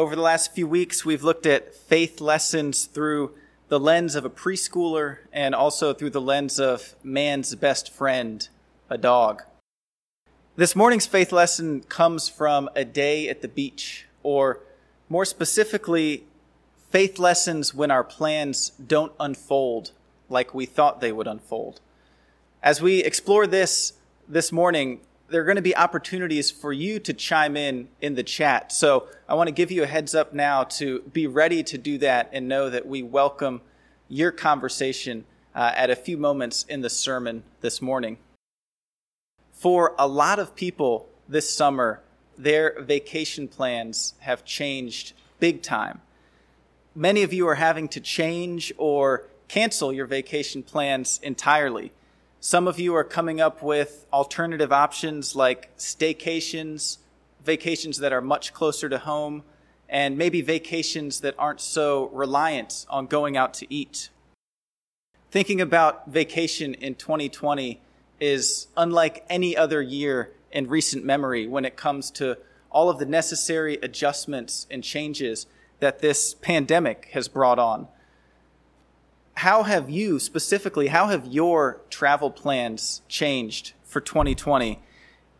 Over the last few weeks, we've looked at faith lessons through the lens of a preschooler and also through the lens of man's best friend, a dog. This morning's faith lesson comes from a day at the beach, or more specifically, faith lessons when our plans don't unfold like we thought they would unfold. As we explore this this morning, there are going to be opportunities for you to chime in in the chat. So I want to give you a heads up now to be ready to do that and know that we welcome your conversation uh, at a few moments in the sermon this morning. For a lot of people this summer, their vacation plans have changed big time. Many of you are having to change or cancel your vacation plans entirely. Some of you are coming up with alternative options like staycations, vacations that are much closer to home, and maybe vacations that aren't so reliant on going out to eat. Thinking about vacation in 2020 is unlike any other year in recent memory when it comes to all of the necessary adjustments and changes that this pandemic has brought on how have you specifically, how have your travel plans changed for 2020?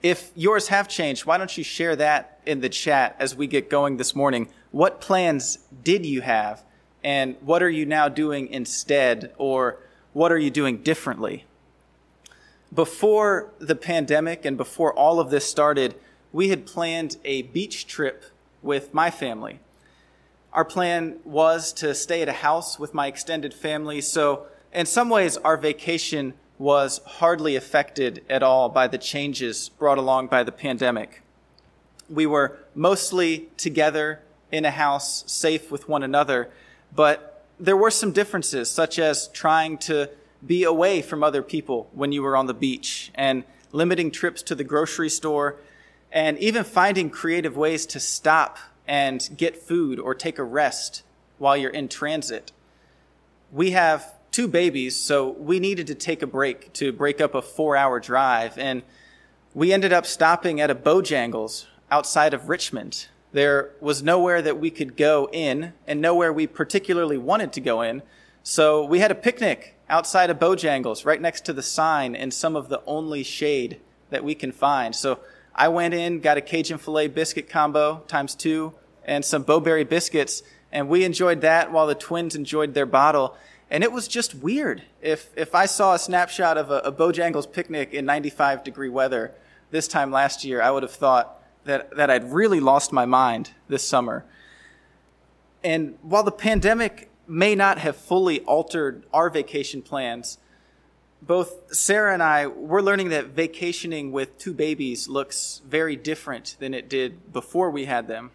If yours have changed, why don't you share that in the chat as we get going this morning? What plans did you have? And what are you now doing instead? Or what are you doing differently? Before the pandemic and before all of this started, we had planned a beach trip with my family. Our plan was to stay at a house with my extended family, so in some ways, our vacation was hardly affected at all by the changes brought along by the pandemic. We were mostly together in a house, safe with one another, but there were some differences, such as trying to be away from other people when you were on the beach and limiting trips to the grocery store and even finding creative ways to stop and get food or take a rest while you're in transit. We have two babies, so we needed to take a break to break up a four hour drive. And we ended up stopping at a Bojangles outside of Richmond. There was nowhere that we could go in and nowhere we particularly wanted to go in. So we had a picnic outside of Bojangles right next to the sign in some of the only shade that we can find. So I went in, got a Cajun filet biscuit combo times two, and some Bo-Berry biscuits, and we enjoyed that while the twins enjoyed their bottle. And it was just weird. If if I saw a snapshot of a, a Bojangles picnic in 95 degree weather this time last year, I would have thought that that I'd really lost my mind this summer. And while the pandemic may not have fully altered our vacation plans, both Sarah and I, we're learning that vacationing with two babies looks very different than it did before we had them.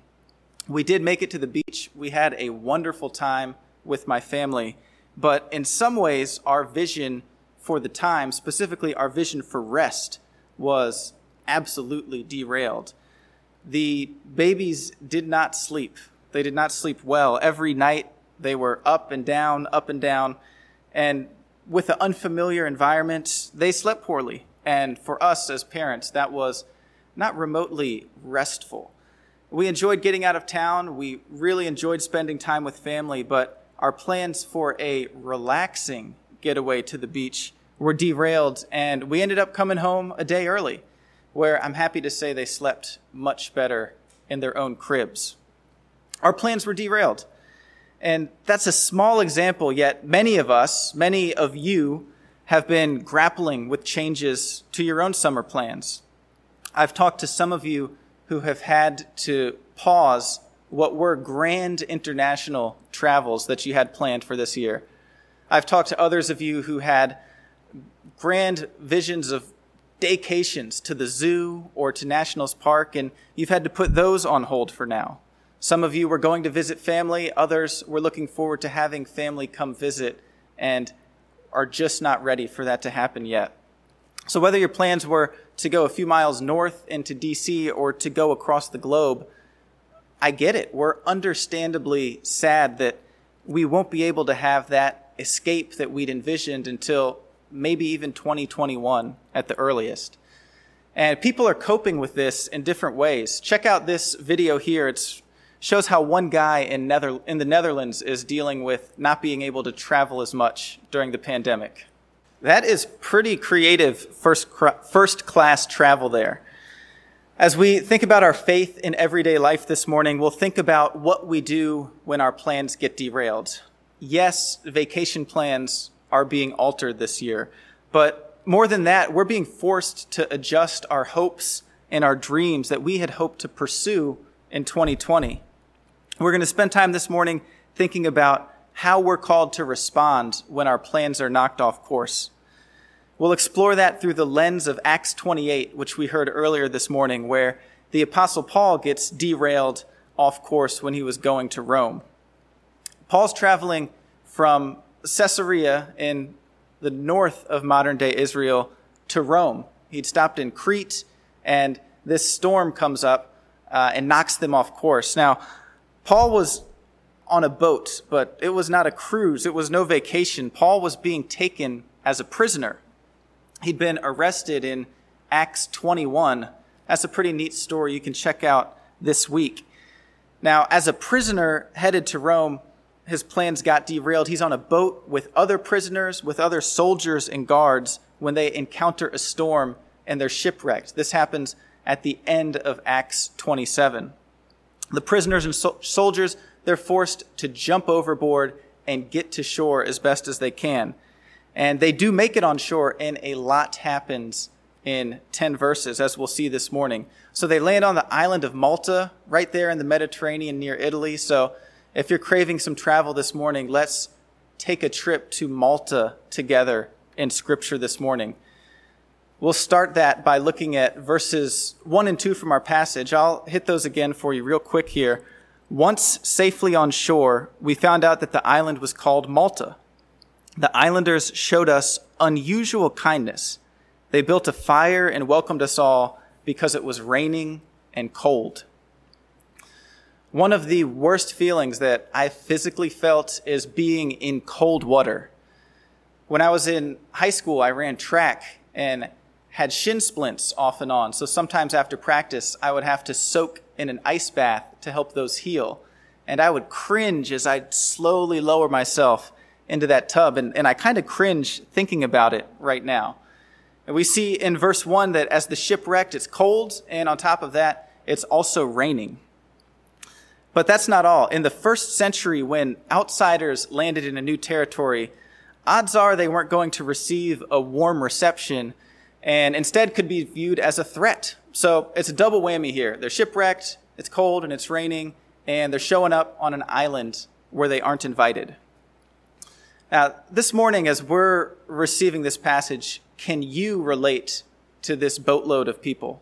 We did make it to the beach. We had a wonderful time with my family. But in some ways, our vision for the time, specifically our vision for rest, was absolutely derailed. The babies did not sleep. They did not sleep well. Every night they were up and down, up and down. And with an unfamiliar environment, they slept poorly. And for us as parents, that was not remotely restful. We enjoyed getting out of town. We really enjoyed spending time with family, but our plans for a relaxing getaway to the beach were derailed, and we ended up coming home a day early, where I'm happy to say they slept much better in their own cribs. Our plans were derailed. And that's a small example, yet many of us, many of you, have been grappling with changes to your own summer plans. I've talked to some of you who have had to pause what were grand international travels that you had planned for this year. I've talked to others of you who had grand visions of vacations to the zoo or to Nationals Park, and you've had to put those on hold for now. Some of you were going to visit family, others were looking forward to having family come visit and are just not ready for that to happen yet. So, whether your plans were to go a few miles north into DC or to go across the globe, I get it. We're understandably sad that we won't be able to have that escape that we'd envisioned until maybe even 2021 at the earliest. And people are coping with this in different ways. Check out this video here. It shows how one guy in, Nether- in the Netherlands is dealing with not being able to travel as much during the pandemic. That is pretty creative first, first class travel there. As we think about our faith in everyday life this morning, we'll think about what we do when our plans get derailed. Yes, vacation plans are being altered this year, but more than that, we're being forced to adjust our hopes and our dreams that we had hoped to pursue in 2020. We're going to spend time this morning thinking about how we're called to respond when our plans are knocked off course. We'll explore that through the lens of Acts 28, which we heard earlier this morning, where the Apostle Paul gets derailed off course when he was going to Rome. Paul's traveling from Caesarea in the north of modern day Israel to Rome. He'd stopped in Crete, and this storm comes up uh, and knocks them off course. Now, Paul was on a boat, but it was not a cruise, it was no vacation. Paul was being taken as a prisoner. He'd been arrested in Acts 21. That's a pretty neat story you can check out this week. Now, as a prisoner headed to Rome, his plans got derailed. He's on a boat with other prisoners, with other soldiers and guards when they encounter a storm and they're shipwrecked. This happens at the end of Acts 27. The prisoners and so- soldiers, they're forced to jump overboard and get to shore as best as they can. And they do make it on shore, and a lot happens in 10 verses, as we'll see this morning. So they land on the island of Malta, right there in the Mediterranean near Italy. So if you're craving some travel this morning, let's take a trip to Malta together in Scripture this morning. We'll start that by looking at verses 1 and 2 from our passage. I'll hit those again for you real quick here. Once safely on shore, we found out that the island was called Malta the islanders showed us unusual kindness. They built a fire and welcomed us all because it was raining and cold. One of the worst feelings that I physically felt is being in cold water. When I was in high school, I ran track and had shin splints off and on. So sometimes after practice, I would have to soak in an ice bath to help those heal. And I would cringe as I'd slowly lower myself into that tub. And, and I kind of cringe thinking about it right now. And we see in verse 1 that as the ship wrecked, it's cold, and on top of that, it's also raining. But that's not all. In the first century, when outsiders landed in a new territory, odds are they weren't going to receive a warm reception and instead could be viewed as a threat. So it's a double whammy here. They're shipwrecked, it's cold, and it's raining, and they're showing up on an island where they aren't invited. Now, this morning, as we're receiving this passage, can you relate to this boatload of people?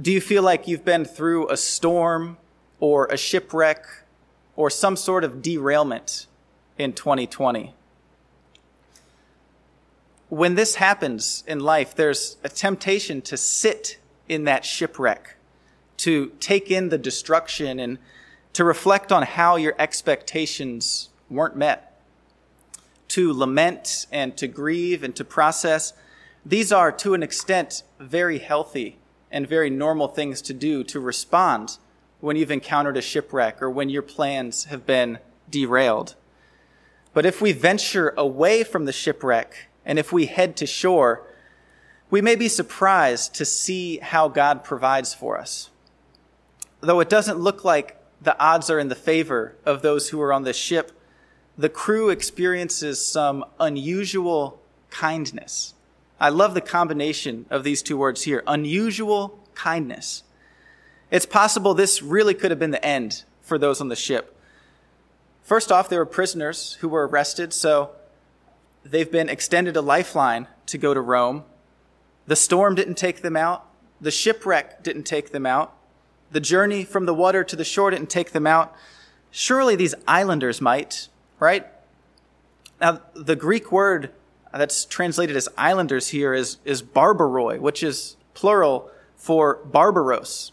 Do you feel like you've been through a storm or a shipwreck or some sort of derailment in 2020? When this happens in life, there's a temptation to sit in that shipwreck, to take in the destruction and to reflect on how your expectations weren't met. To lament and to grieve and to process, these are to an extent very healthy and very normal things to do to respond when you've encountered a shipwreck or when your plans have been derailed. But if we venture away from the shipwreck and if we head to shore, we may be surprised to see how God provides for us. Though it doesn't look like the odds are in the favor of those who are on the ship, the crew experiences some unusual kindness. I love the combination of these two words here unusual kindness. It's possible this really could have been the end for those on the ship. First off, there were prisoners who were arrested, so they've been extended a lifeline to go to Rome. The storm didn't take them out, the shipwreck didn't take them out, the journey from the water to the shore didn't take them out. Surely these islanders might, right? Now, the Greek word that's translated as islanders here is, is barbaroi, which is plural for barbaros.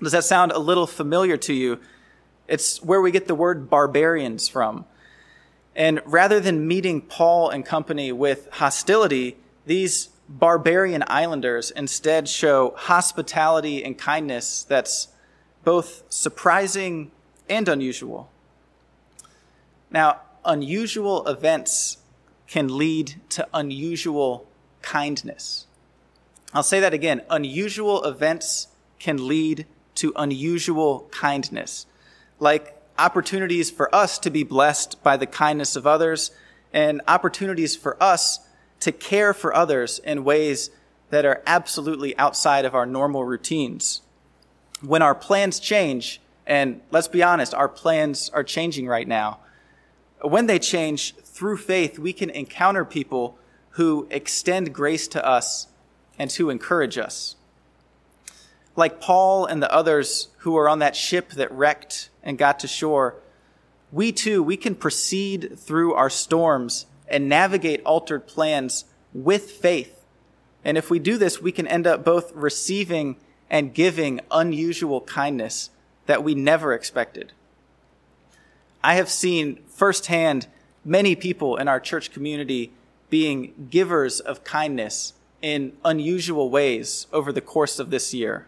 Does that sound a little familiar to you? It's where we get the word barbarians from. And rather than meeting Paul and company with hostility, these barbarian islanders instead show hospitality and kindness that's both surprising and unusual. Now, unusual events can lead to unusual kindness. I'll say that again. Unusual events can lead to unusual kindness, like opportunities for us to be blessed by the kindness of others and opportunities for us to care for others in ways that are absolutely outside of our normal routines. When our plans change, and let's be honest, our plans are changing right now. When they change through faith, we can encounter people who extend grace to us and to encourage us. Like Paul and the others who were on that ship that wrecked and got to shore, we too, we can proceed through our storms and navigate altered plans with faith. And if we do this, we can end up both receiving and giving unusual kindness that we never expected. I have seen firsthand many people in our church community being givers of kindness in unusual ways over the course of this year.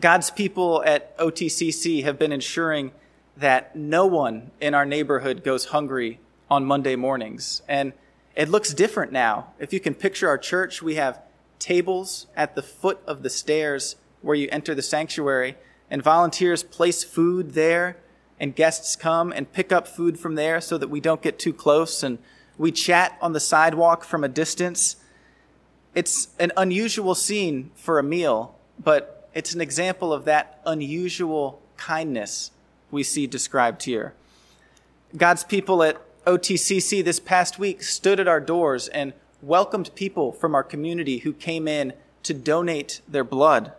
God's people at OTCC have been ensuring that no one in our neighborhood goes hungry on Monday mornings. And it looks different now. If you can picture our church, we have tables at the foot of the stairs where you enter the sanctuary, and volunteers place food there, and guests come and pick up food from there so that we don't get too close, and we chat on the sidewalk from a distance. It's an unusual scene for a meal, but it's an example of that unusual kindness we see described here. God's people at OTCC this past week stood at our doors and welcomed people from our community who came in to donate their blood.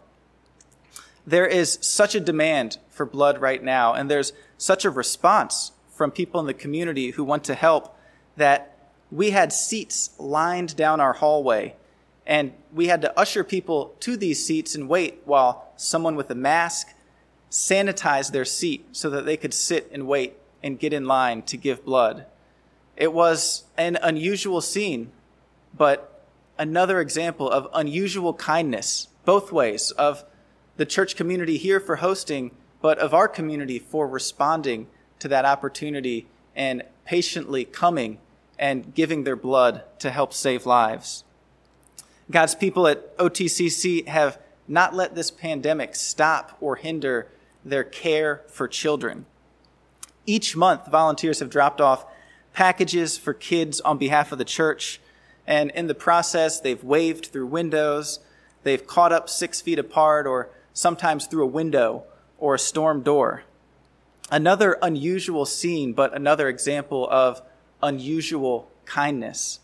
There is such a demand for blood right now, and there's such a response from people in the community who want to help that we had seats lined down our hallway, and we had to usher people to these seats and wait while someone with a mask sanitized their seat so that they could sit and wait and get in line to give blood. It was an unusual scene, but another example of unusual kindness, both ways, of the church community here for hosting, but of our community for responding to that opportunity and patiently coming and giving their blood to help save lives. God's people at OTCC have not let this pandemic stop or hinder their care for children. Each month, volunteers have dropped off packages for kids on behalf of the church. And in the process, they've waved through windows, they've caught up six feet apart, or sometimes through a window or a storm door. Another unusual scene, but another example of unusual kindness.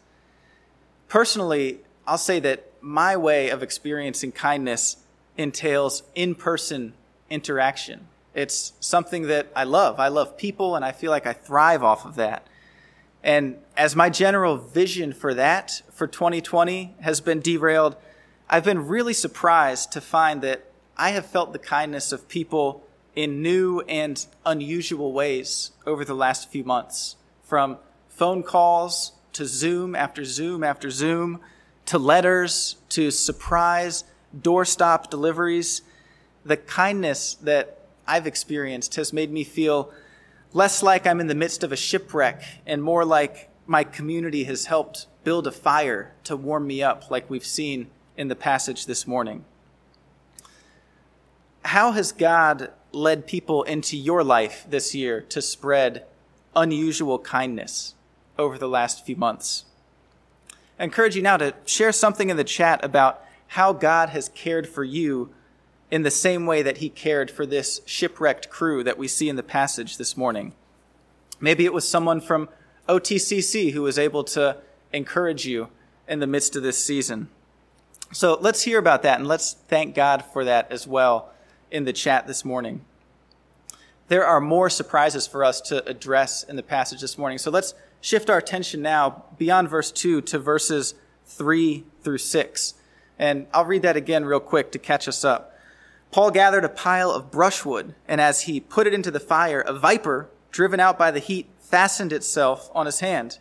Personally, I'll say that my way of experiencing kindness entails in person interaction. It's something that I love. I love people, and I feel like I thrive off of that. And as my general vision for that for 2020 has been derailed, I've been really surprised to find that I have felt the kindness of people in new and unusual ways over the last few months. From phone calls to Zoom after Zoom after Zoom to letters to surprise doorstop deliveries, the kindness that I've experienced has made me feel less like I'm in the midst of a shipwreck and more like my community has helped build a fire to warm me up, like we've seen in the passage this morning. How has God led people into your life this year to spread unusual kindness over the last few months? I encourage you now to share something in the chat about how God has cared for you in the same way that he cared for this shipwrecked crew that we see in the passage this morning. Maybe it was someone from OTCC who was able to encourage you in the midst of this season. So let's hear about that and let's thank God for that as well in the chat this morning. There are more surprises for us to address in the passage this morning. So let's shift our attention now beyond verse 2 to verses 3 through 6. And I'll read that again real quick to catch us up. Paul gathered a pile of brushwood, and as he put it into the fire, a viper, driven out by the heat, fastened itself on his hand.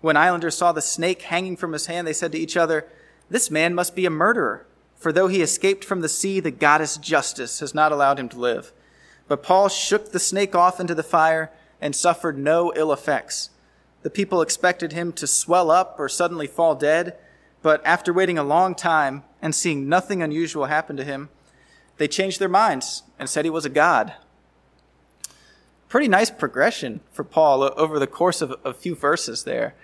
When islanders saw the snake hanging from his hand, they said to each other, This man must be a murderer, For though he escaped from the sea, the goddess Justice has not allowed him to live. But Paul shook the snake off into the fire and suffered no ill effects. The people expected him to swell up or suddenly fall dead, but after waiting a long time and seeing nothing unusual happen to him, they changed their minds and said he was a god. Pretty nice progression for Paul over the course of a few verses there.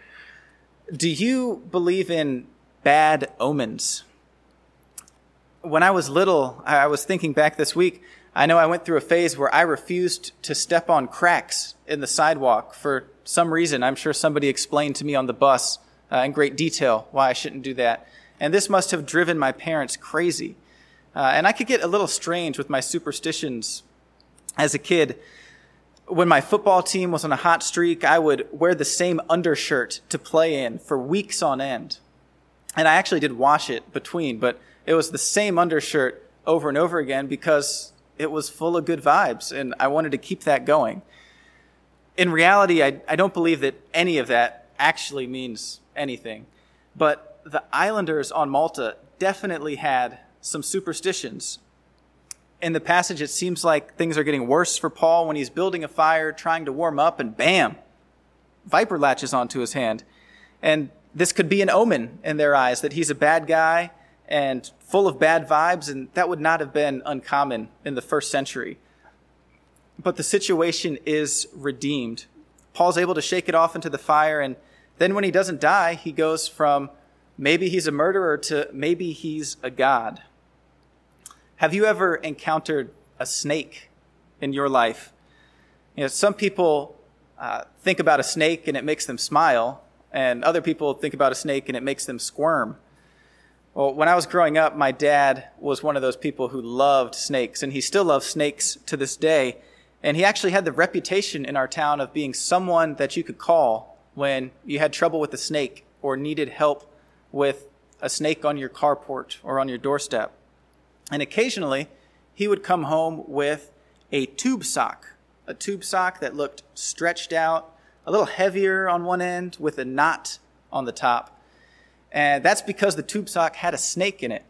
Do you believe in bad omens? When I was little, I was thinking back this week, I know I went through a phase where I refused to step on cracks in the sidewalk for some reason. I'm sure somebody explained to me on the bus uh, in great detail why I shouldn't do that. And this must have driven my parents crazy. Uh, and I could get a little strange with my superstitions as a kid. When my football team was on a hot streak, I would wear the same undershirt to play in for weeks on end. And I actually did wash it between, but it was the same undershirt over and over again because it was full of good vibes, and I wanted to keep that going. In reality, I, I don't believe that any of that actually means anything. But the islanders on Malta definitely had some superstitions. In the passage, it seems like things are getting worse for Paul when he's building a fire, trying to warm up, and bam, viper latches onto his hand. And this could be an omen in their eyes that he's a bad guy and full of bad vibes, and that would not have been uncommon in the first century. But the situation is redeemed. Paul's able to shake it off into the fire, and then when he doesn't die, he goes from maybe he's a murderer to maybe he's a god. Have you ever encountered a snake in your life? You know, some people uh, think about a snake and it makes them smile, and other people think about a snake and it makes them squirm. Well, when I was growing up, my dad was one of those people who loved snakes, and he still loves snakes to this day. And he actually had the reputation in our town of being someone that you could call when you had trouble with a snake or needed help with a snake on your carport or on your doorstep. And occasionally, he would come home with a tube sock, a tube sock that looked stretched out, a little heavier on one end with a knot on the top. And that's because the tube sock had a snake in it.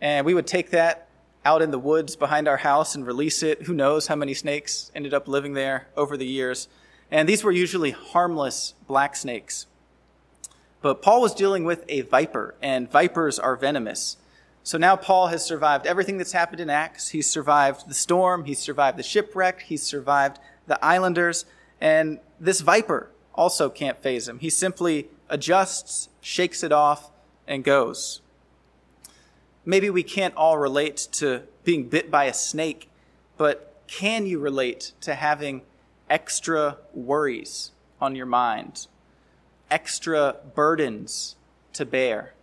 And we would take that out in the woods behind our house and release it. Who knows how many snakes ended up living there over the years. And these were usually harmless black snakes. But Paul was dealing with a viper, and vipers are venomous. So now Paul has survived everything that's happened in Acts. He's survived the storm, he's survived the shipwreck, he's survived the islanders, and this viper also can't phase him. He simply adjusts, shakes it off, and goes. Maybe we can't all relate to being bit by a snake, but can you relate to having extra worries on your mind, extra burdens to bear?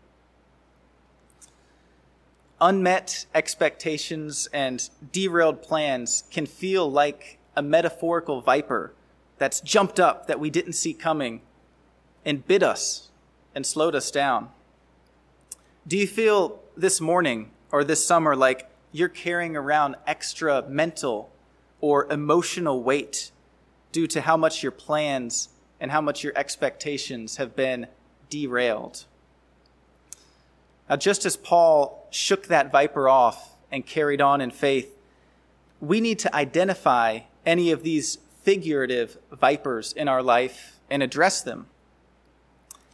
Unmet expectations and derailed plans can feel like a metaphorical viper that's jumped up that we didn't see coming and bit us and slowed us down? Do you feel this morning or this summer like you're carrying around extra mental or emotional weight due to how much your plans and how much your expectations have been derailed? Now, just as Paul shook that viper off and carried on in faith, we need to identify any of these figurative vipers in our life and address them.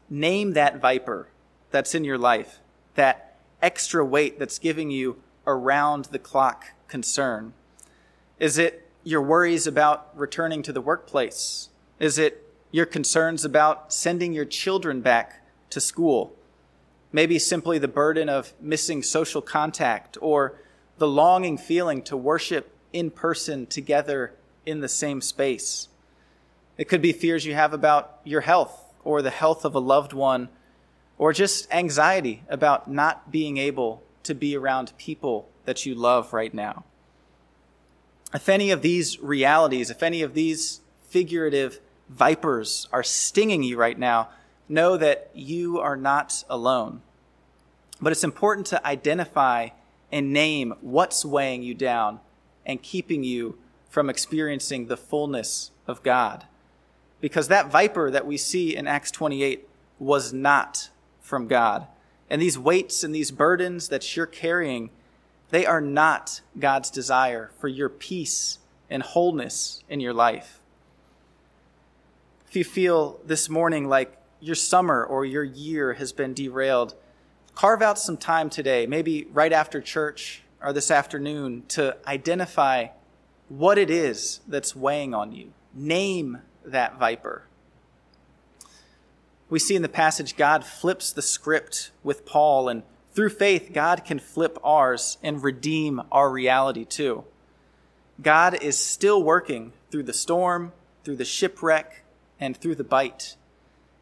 Name that viper that's in your life, that extra weight that's giving you around the clock concern. Is it your worries about returning to the workplace? Is it your concerns about sending your children back to school? Maybe simply the burden of missing social contact or the longing feeling to worship in person together in the same space. It could be fears you have about your health or the health of a loved one, or just anxiety about not being able to be around people that you love right now. If any of these realities, if any of these figurative vipers are stinging you right now, know that you are not alone. But it's important to identify and name what's weighing you down and keeping you from experiencing the fullness of God because that viper that we see in Acts 28 was not from God. And these weights and these burdens that you're carrying, they are not God's desire for your peace and wholeness in your life. If you feel this morning like your summer or your year has been derailed, carve out some time today, maybe right after church or this afternoon, to identify what it is that's weighing on you. Name that viper. We see in the passage God flips the script with Paul, and through faith, God can flip ours and redeem our reality too. God is still working through the storm, through the shipwreck, and through the bite.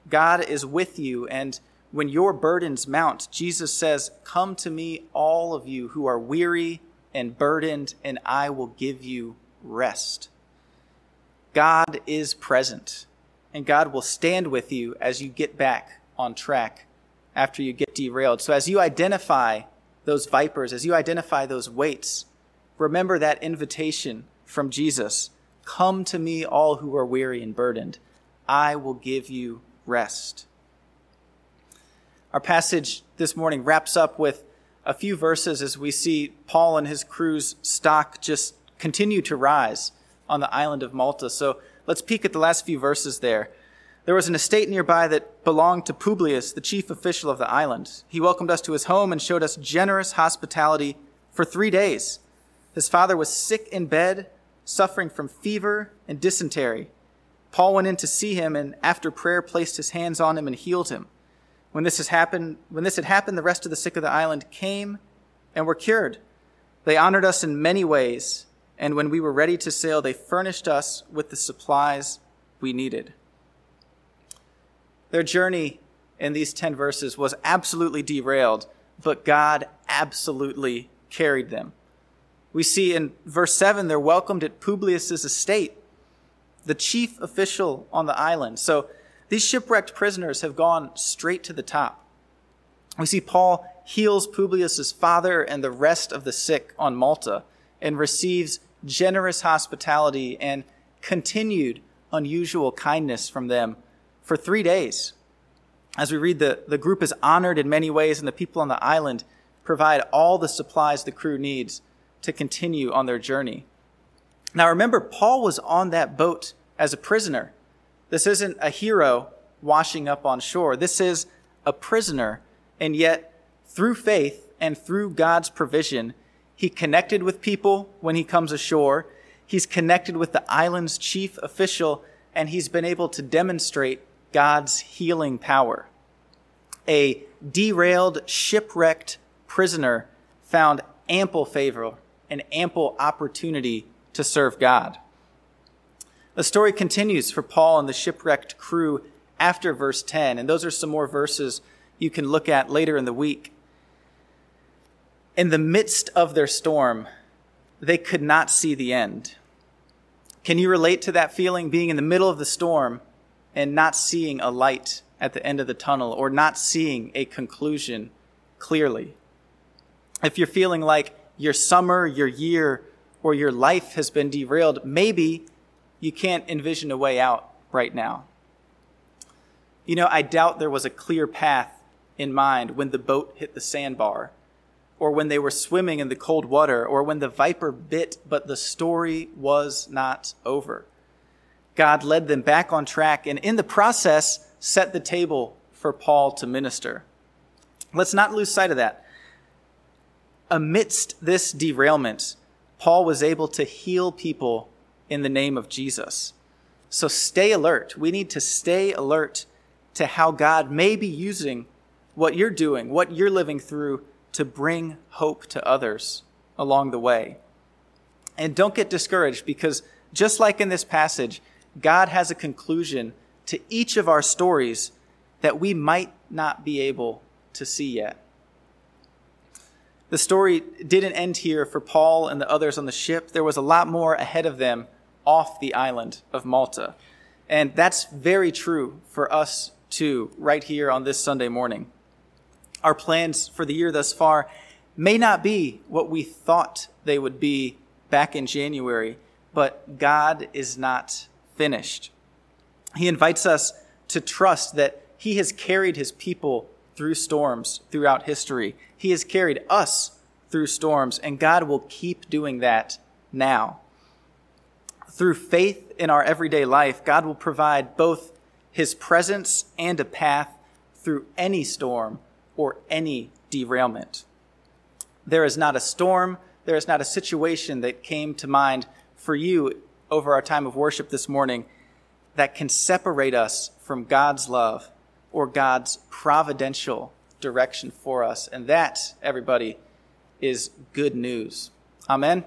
God is with you, and when your burdens mount, Jesus says, Come to me, all of you who are weary and burdened, and I will give you rest. God is present, and God will stand with you as you get back on track after you get derailed. So, as you identify those vipers, as you identify those weights, remember that invitation from Jesus Come to me, all who are weary and burdened. I will give you rest. Our passage this morning wraps up with a few verses as we see Paul and his crew's stock just continue to rise on the island of Malta. So let's peek at the last few verses there. There was an estate nearby that belonged to Publius, the chief official of the island. He welcomed us to his home and showed us generous hospitality for three days. His father was sick in bed, suffering from fever and dysentery. Paul went in to see him and after prayer placed his hands on him and healed him. When this has happened, when this had happened, the rest of the sick of the island came and were cured. They honored us in many ways, and when we were ready to sail, they furnished us with the supplies we needed. Their journey in these 10 verses was absolutely derailed, but God absolutely carried them. We see in verse 7 they're welcomed at Publius's estate the chief official on the island. So these shipwrecked prisoners have gone straight to the top. We see Paul heals Publius's father and the rest of the sick on Malta and receives generous hospitality and continued unusual kindness from them for three days. As we read, the, the group is honored in many ways, and the people on the island provide all the supplies the crew needs to continue on their journey. Now remember, Paul was on that boat as a prisoner. This isn't a hero washing up on shore. This is a prisoner. And yet, through faith and through God's provision, he connected with people when he comes ashore. He's connected with the island's chief official, and he's been able to demonstrate God's healing power. A derailed, shipwrecked prisoner found ample favor and ample opportunity to serve God. The story continues for Paul and the shipwrecked crew after verse 10, and those are some more verses you can look at later in the week. In the midst of their storm, they could not see the end. Can you relate to that feeling being in the middle of the storm and not seeing a light at the end of the tunnel or not seeing a conclusion clearly? If you're feeling like your summer, your year, or your life has been derailed, maybe you can't envision a way out right now. You know, I doubt there was a clear path in mind when the boat hit the sandbar, or when they were swimming in the cold water, or when the viper bit, but the story was not over. God led them back on track and in the process set the table for Paul to minister. Let's not lose sight of that. Amidst this derailment, Paul was able to heal people in the name of Jesus. So stay alert. We need to stay alert to how God may be using what you're doing, what you're living through to bring hope to others along the way. And don't get discouraged because just like in this passage, God has a conclusion to each of our stories that we might not be able to see yet. The story didn't end here for Paul and the others on the ship. There was a lot more ahead of them off the island of Malta. And that's very true for us too, right here on this Sunday morning. Our plans for the year thus far may not be what we thought they would be back in January, but God is not finished. He invites us to trust that He has carried His people through storms throughout history. He has carried us through storms, and God will keep doing that now. Through faith in our everyday life, God will provide both His presence and a path through any storm or any derailment. There is not a storm, there is not a situation that came to mind for you over our time of worship this morning that can separate us from God's love or God's providential direction for us. And that, everybody, is good news. Amen.